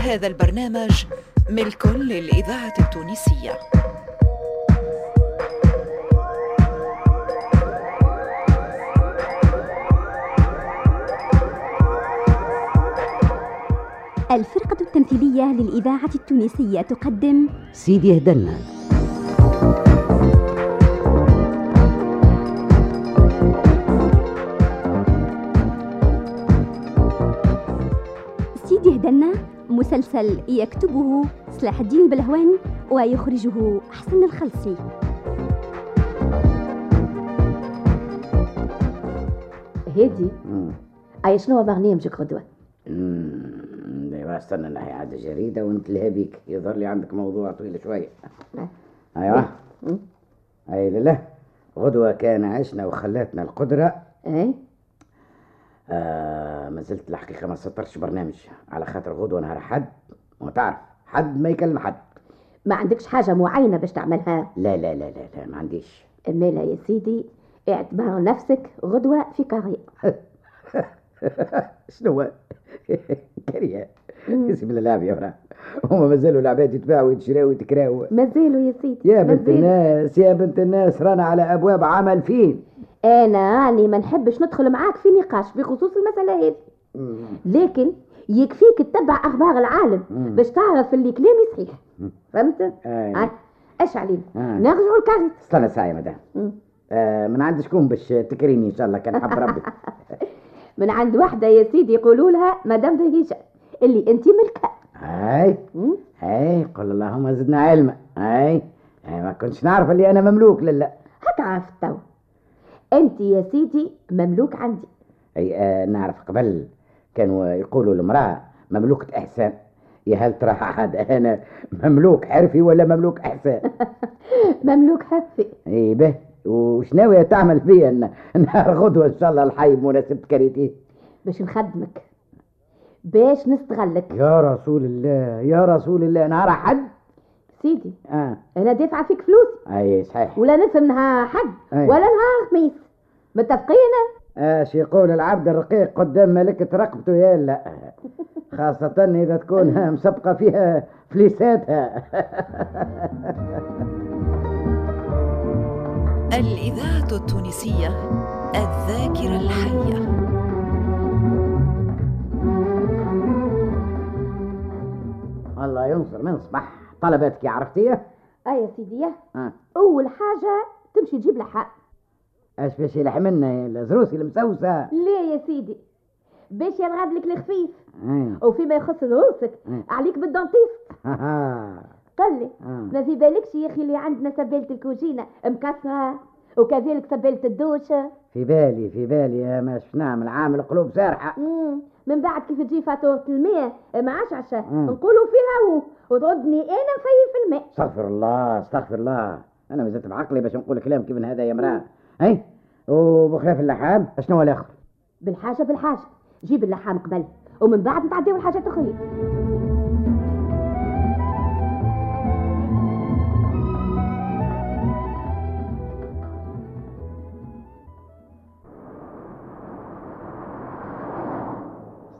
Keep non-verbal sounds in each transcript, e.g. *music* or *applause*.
هذا البرنامج ملك للإذاعة التونسية. الفرقة التمثيلية للإذاعة التونسية تقدم سيدي هدلنا مسلسل يكتبه صلاح الدين البلهوان ويخرجه حسن الخلصي. هادي؟ أي شنو برنامجك غدوة؟ إيوا استنى نحي عاد جريدة ونتلهى بيك. يظهر لي عندك موضوع طويل شوية نعم. ايوا. أي لا غدوة كان عشنا وخلاتنا القدرة. اي آه ما زلت الحقيقة ما سطرتش برنامج على خاطر غدوة نهار حد. وتعرف حد ما يكلم حد. ما عندكش حاجة معينة باش تعملها؟ لا لا لا لا, لا ما عنديش. مالا يا سيدي. اعتبر نفسك غدوة في قرية. *laughs* شنو؟ كريه *laughs* بسم الله يا ورا. هما مازالوا العباد يتباعوا ويتشراوا ويتكراوا مازالوا يا سيدي. يا بنت. الناس يا بنت الناس رانا على أبواب عمل فين؟ أنا راني ما نحبش ندخل معاك في نقاش بخصوص المسألة هذه. لكن يكفيك تتبع أخبار العالم. باش تعرف اللي كلامي صحيح فهمت؟ آه، اش علينا؟ آه. نرجعوا الكارت استنى ساعة يا مدام. آه من عند شكون باش تكريني إن شاء الله كان حب ربي. *laughs* من عند واحدة يا سيدي يقولوا لها مدام دهيشة اللي انت ملكها هاي؟ هاي قل اللهم زدنا علما. هاي هاي ما كنتش نعرف اللي أنا مملوك لله هكا عرفت تو. أنت يا سيدي مملوك عندي. أي آه نعرف قبل كانوا يقولوا المرأة مملوكة إحسان. يا هل ترى عاد أنا مملوك حرفي ولا مملوك إحسان؟ *laughs* مملوك هفي إي به. وش ناوية تعمل فيا نهار غدوة إن شاء الله الحي بمناسبة كريتي. باش نخدمك. باش نستغلك. يا رسول الله يا رسول الله نهار حد سيدي. آه. أنا دافعه فيك فلوسي أي صحيح. ولا نفهم نهار حد أي. ولا نهار خميس متفقين؟ اش يقول العبد الرقيق قدام ملكة رقبته؟ يا لا. *laughs* خاصة إذا تكون مسبقة فيها فليساتها. *laughs* الإذاعة التونسية الذاكرة الحية. الله ينصر من صبح طلباتك عرفتيه؟ آه يا سيدي. آه أول حاجة تمشي تجيب لحم اش باش يلحمنا الزروسي المسوسة ليه يا سيدي باش يلغد لك الخفيف آه. وفيما يخص دروسك مم. عليك بالدنتيست آه. قل لي آه. ما في بالكش يا أخي اللي عندنا سبالة الكوجينة مكسرة وكذلك سبالة الدوش في بالي في بالي يا ما نعمل عامل قلوب سارحة مم. من بعد كيف تجي فاتورة الماء ما عادش عشاء. نقولوا فيها و... وتردني أنا في في الماء. استغفر الله استغفر الله. أنا ما زلت بعقلي باش نقول كلام كيف هذا يا مراه هاي وبخلاف اللحام شنو هو الآخر؟ بالحاجة بالحاجة جيب اللحام قبل ومن بعد نتعداو الحاجات الأخرى.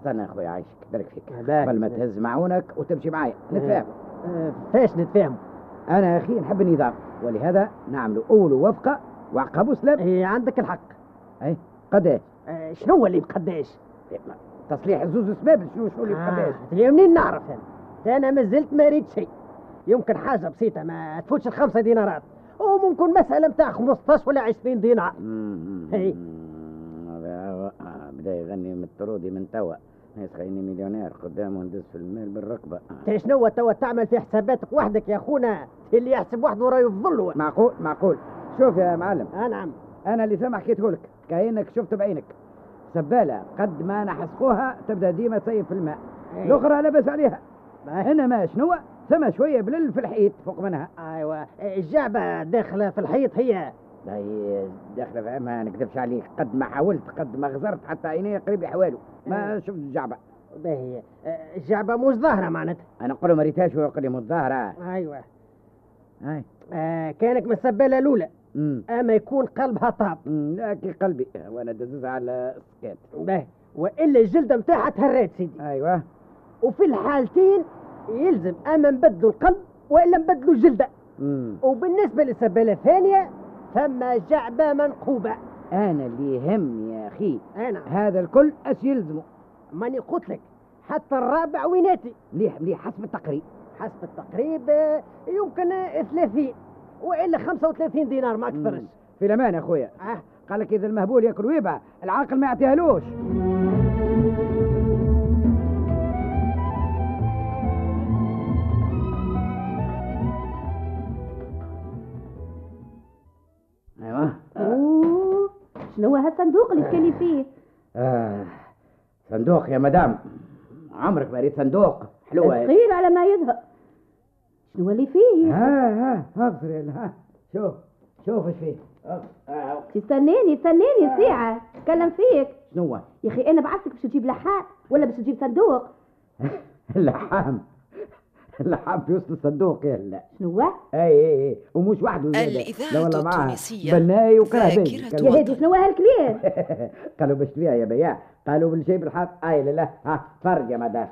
استنى يا أخوي عايشك بارك فيك. قبل ما تهز معونك وتمشي معايا. نتفاهم. آه، فاش نتفاهم؟ أنا يا أخي نحب النظام ولهذا نعمل أول وفقه وعقب سلام عندك الحق. إي قداش آه، شنو اللي بقداش تصليح زوز سباب شنو شنو اللي بقداش آه، منين نعرف أنا؟ أنا ما زلت ما ريت شيء. يمكن حاجة بسيطة ما تفوتش الخمسة دينارات. وممكن مسألة متاع 15 ولا 20 دينار. هي. بدأ يغني من الطرودي من توا. يسخيني مليونير قدامه ندز في المال بالركبة. انت شنو توا تعمل في حساباتك وحدك يا أخونا اللي يحسب وحده وراه يفضل معقول؟ معقول. شوف يا معلم. آه نعم. أنا اللي سامع حكيته لك كأنك شفت بعينك. سبالة قد ما نحسقوها تبدأ ديما تسيب في الماء. أي. الأخرى لبس عليها. أي. إنما شنو؟ ثم شوية بلل في الحيط فوق منها. أيوه. الجعبة داخلة في الحيط هي. لا هي داخلة في ما نكذبش عليك. قد ما حاولت قد ما غزرت حتى عيني قريب يحوالوا ما شفت الجعبة. باهي. آه، الجعبة مش ظاهرة معناتها. أنا نقول ما ريتهاش ويقول لي متظاهره أيوه. هاي. آه كانك من السباله الاولى أما يكون قلبها طاب. أمم، لكن قلبي. وأنا دزز على السكات باهي. وإلا الجلدة متاعها تهرات سيدي. أيوه. وفي الحالتين يلزم أما نبدلوا القلب وإلا نبدلوا الجلدة. مم. وبالنسبة للسبالة الثانية ثم جعبه منقوبة. أنا اللي يهمني يا أخي. أنا هذا الكل اش يلزمه ماني قلت لك. حتى الرابع ويناتي. مليح مليح. حسب التقريب. حسب التقريب آه، يمكن آه، 30 والا 35 دينار ما اكثرش. في الأمان يا أخويا. آه. قال لك إذا المهبول يأكل ويبع العاقل ما يعطيهالوش. شنو هو هالصندوق اللي كان فيه. آه. صندوق يا مدام. عمرك ما ريت صندوق. هيك. ثقيل على ما يذهب شنو اللي فيه؟ ها ها. اغفر ها. شوف. شوف إيش فيه. أغ- آه. تستنيني استنيني ساعة. تكلم فيك. شنو؟ يا أخي أنا بعثتك باش تجيب لحاء ولا باش تجيب صندوق. *laughs* اللحام اللحام في وسط الصندوق يلا. شنو هو؟ أي أي أي. ومش وحده زاد. لا. معاه التونسية. بناي كانوا- يا هادي شنو هو هالكلام؟ *laughs* قالوا باش تبيع يا بياع. قالوا بالشيء بالحق. أي لا لا. ها فرق يا مدام.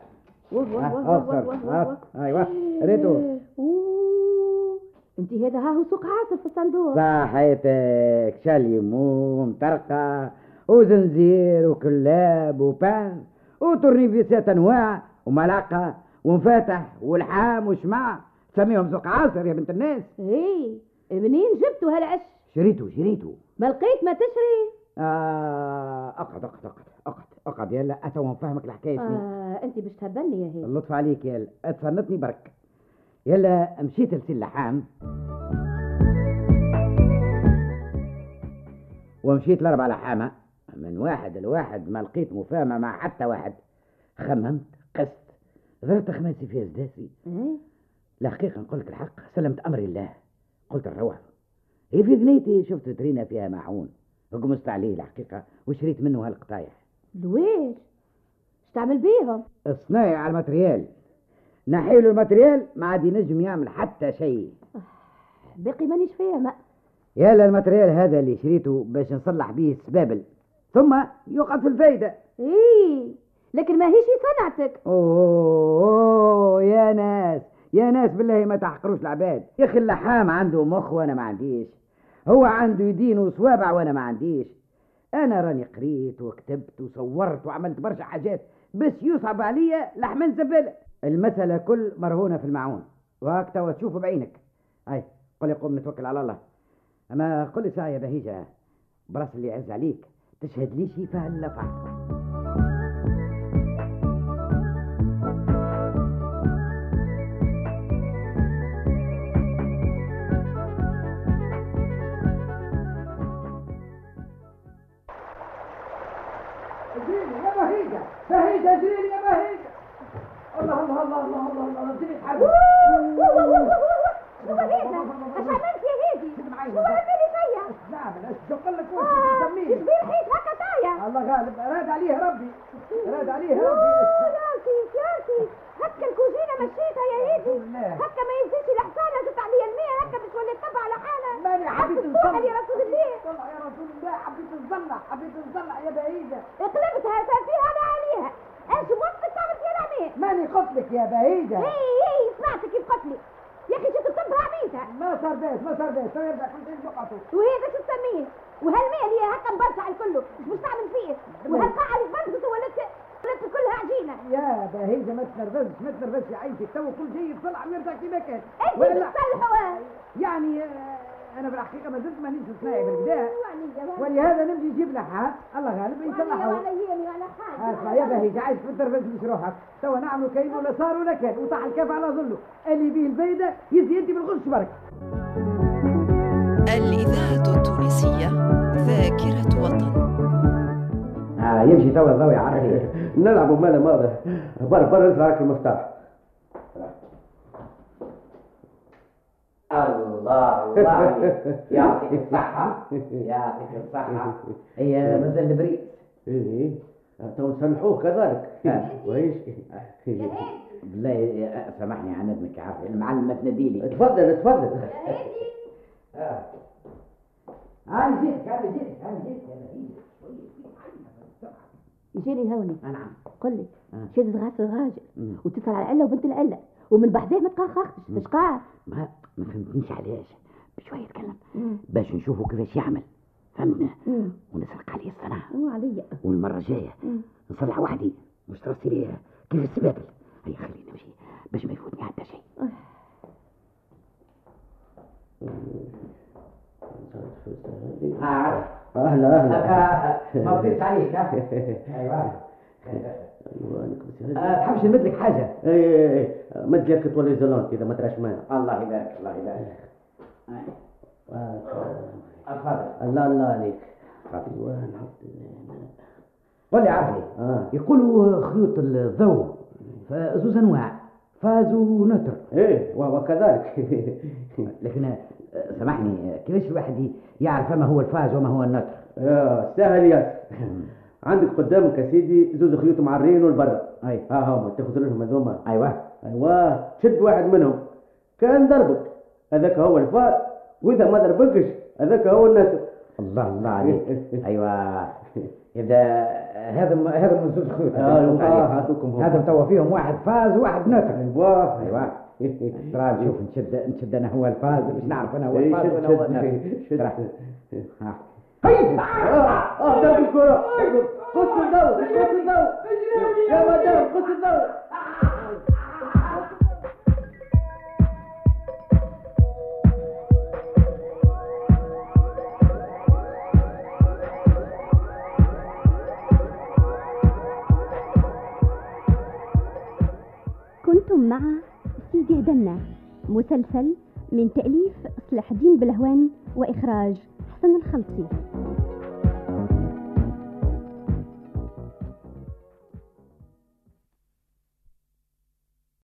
أيوه. ريتو. انت هذا ها هو سوق عاصر في الصندوق صحيتك. شاليم ومطرقة وزنزير وكلاب وبان وتورنيفيسات أنواع وملعقة ومفاتح والحام وشمع. تسميهم سوق عاصر يا بنت الناس. إيه منين جبتوا هالعش؟ شريته شريته ما لقيت ما تشري. آه أقعد أقعد أقعد أقعد أقعد. يلا أتوا نفهمك الحكاية شنو. آه انت باش تهبلني يا هادي اللطف عليك يلا اتفنطني برك. يلا مشيت لسي لحام ومشيت لاربع لحامة. من واحد لواحد ما لقيت مفاهمة مع حتى واحد. خممت قست. ضربت خماسي فيها زداسي إيه؟ الحقيقة نقول لك الحق سلمت أمر الله. قلت نروح هي في ذنيتي شفت ترينا فيها معون. وقمصت عليه الحقيقة وشريت منه هالقطايح. لويش؟ تعمل بيهم؟ الصنايعي على الماتريال. نحيله الماتريال ما عاد ينجم يعمل حتى شيء. باقي مانيش فاهمة يلا الماتريال هذا اللي شريته باش نصلح به السبابل. ثم يقعد في الفايدة. إيه. لكن ما هيش صنعتك أوه, أوه يا ناس يا ناس بالله ما تحقروش العباد. يا أخي اللحام عنده مخ وأنا ما عنديش. هو عنده يدين وصوابع وأنا ما عنديش. أنا راني قريت وكتبت وصورت وعملت برشا حاجات بس يصعب عليا لحمان زبالة المسألة كل مرهونة في المعون. وهاك توا تشوفه بعينك. هاي قل قوم نتوكل على الله. أما قل ساعة يا بهيجة براس اللي يعز عليك تشهد لي شي فهلا فعل بهيجة اجريني يا بهيجة الله الله الله الله الله الله الدنيا تحرك شو هذا؟ اش عملت يا هادي؟ شو هذا فيا؟ نعم اشق لك وش آه، تسميه كبير حيت هكا طايح الله غالب راد عليه ربي راد عليه ربي لطيف يا لطيف هكا الكوزينه مشيتها يا بالله. هكا ما ينزلش الحصانه زدت عليا الماء هكا باش ولي تبع على حالها ماني حبيت نصلح يا رسول الله طلع يا رسول الله حبيت نصلح حبيت نصلح يا بهيجة قلبتها فيها أنا عليها إيش وقتك تعمل فيها العماء ماني قلت لك يا بهيجة اي اي سمعتك كيف قتلي. يا أخي شو تكتبها عميتها ما صار بيت ما صار بيت. يرجع كنت إيش بقعته وهذا شو تسميه؟ وهالماء اللي هكا مبرصع الكله مش مش تعمل فيه وهالقاعة اللي تبرزت ولدت ولدت كلها عجينة. يا بهيجة ما تنرفزش ما تنرفزش يا عيشي تو كل شيء يتصلح ويرجع كيما كان انت ولا يعني آه، أنا بالحقيقة ما زلت مانيش صنايعي بالكدا وعني ولهذا نمشي نجيب لحام الله غالب يصلحه اسمع يا بهيج عايز في الترفز مش روحك. توا نعملوا كاين ولا صار ولا كان. وطاح الكاف على ظله. اللي بيه الفايدة يزي انت بالغش برك. الإذاعة التونسية ذاكرة وطن. آه يمشي توا الضوء عرفي نلعبوا مالا ماضي برا برا نزرع المفتاح. الله الله *laughs* يعطيك الصحة يعطيك الصحة. هي مازال البريد. إيه. تو نسلحوه كذلك. *laughs* آه. وإيش بالله يا- سامحني عن اذنك يا عافية المعلم ما تنادي لي تفضل تفضل آه أنا جيتك أنا جيتك أنا جيتك يا بهيج يجيني هوني. نعم. قل لي آه. شدت غاسل الراجل. وتسال على العلة وبنت العلة. ومن بعدها ما تقاخختش. فاش قاعد ما ما فهمتنيش علاش. بشوية يتكلم. باش نشوفوا كيفاش يعمل. فهمتنا مم. ونسرق عليه الصنعة مو عليا. والمرة الجاية مم. نصلح وحدي. مش ترسي لي كيف السبابل هيا خلينا نمشي باش ما يفوتني حتى شيء. عارف أهلا أهلا. ما بغيت عليك *laughs* أيوه. أيوه أنا كنت تحبش نمد لك حاجة اي اي اي مد لك تولي زلون كذا ما تراش مانع الله يبارك الله يبارك. تفضل الله الله عليك. أيوه نحط قول لي عرفي آه. يقولوا خيوط الضوء فزوز انواع فاز ونتر إيه وكذلك. *laughs* لكن آه، سامحني آه، كيفاش الواحد يعرف ما هو الفاز وما هو النتر؟ يا سهل ياسر عندك قدامك يا سيدي زوز خيوط معرين والبرا اي ها هما تاخذ لهم هذوما أيوه أيوه تشد واحد منهم كان ضربك هذاك هو ال phase واذا ما ضربكش هذاك هو ال neutre الله الله عليك أيوه اذا هذا هذا من زوج خيوط أيوه هذا توا فيهم واحد phase وواحد neutre أيوه أيوه ترى نشوف نشد نشد أنا هو ال phase باش نعرف أنا هو إيه، ال phase وأنا هو ال neutre شد. ترى. ها. آه آه ضرب الكرة الضوء الضوء يا مدام الضوء كنتم مع سيدي هدنا مسلسل من تأليف صلاح الدين بلهوان وإخراج حسن الخلطي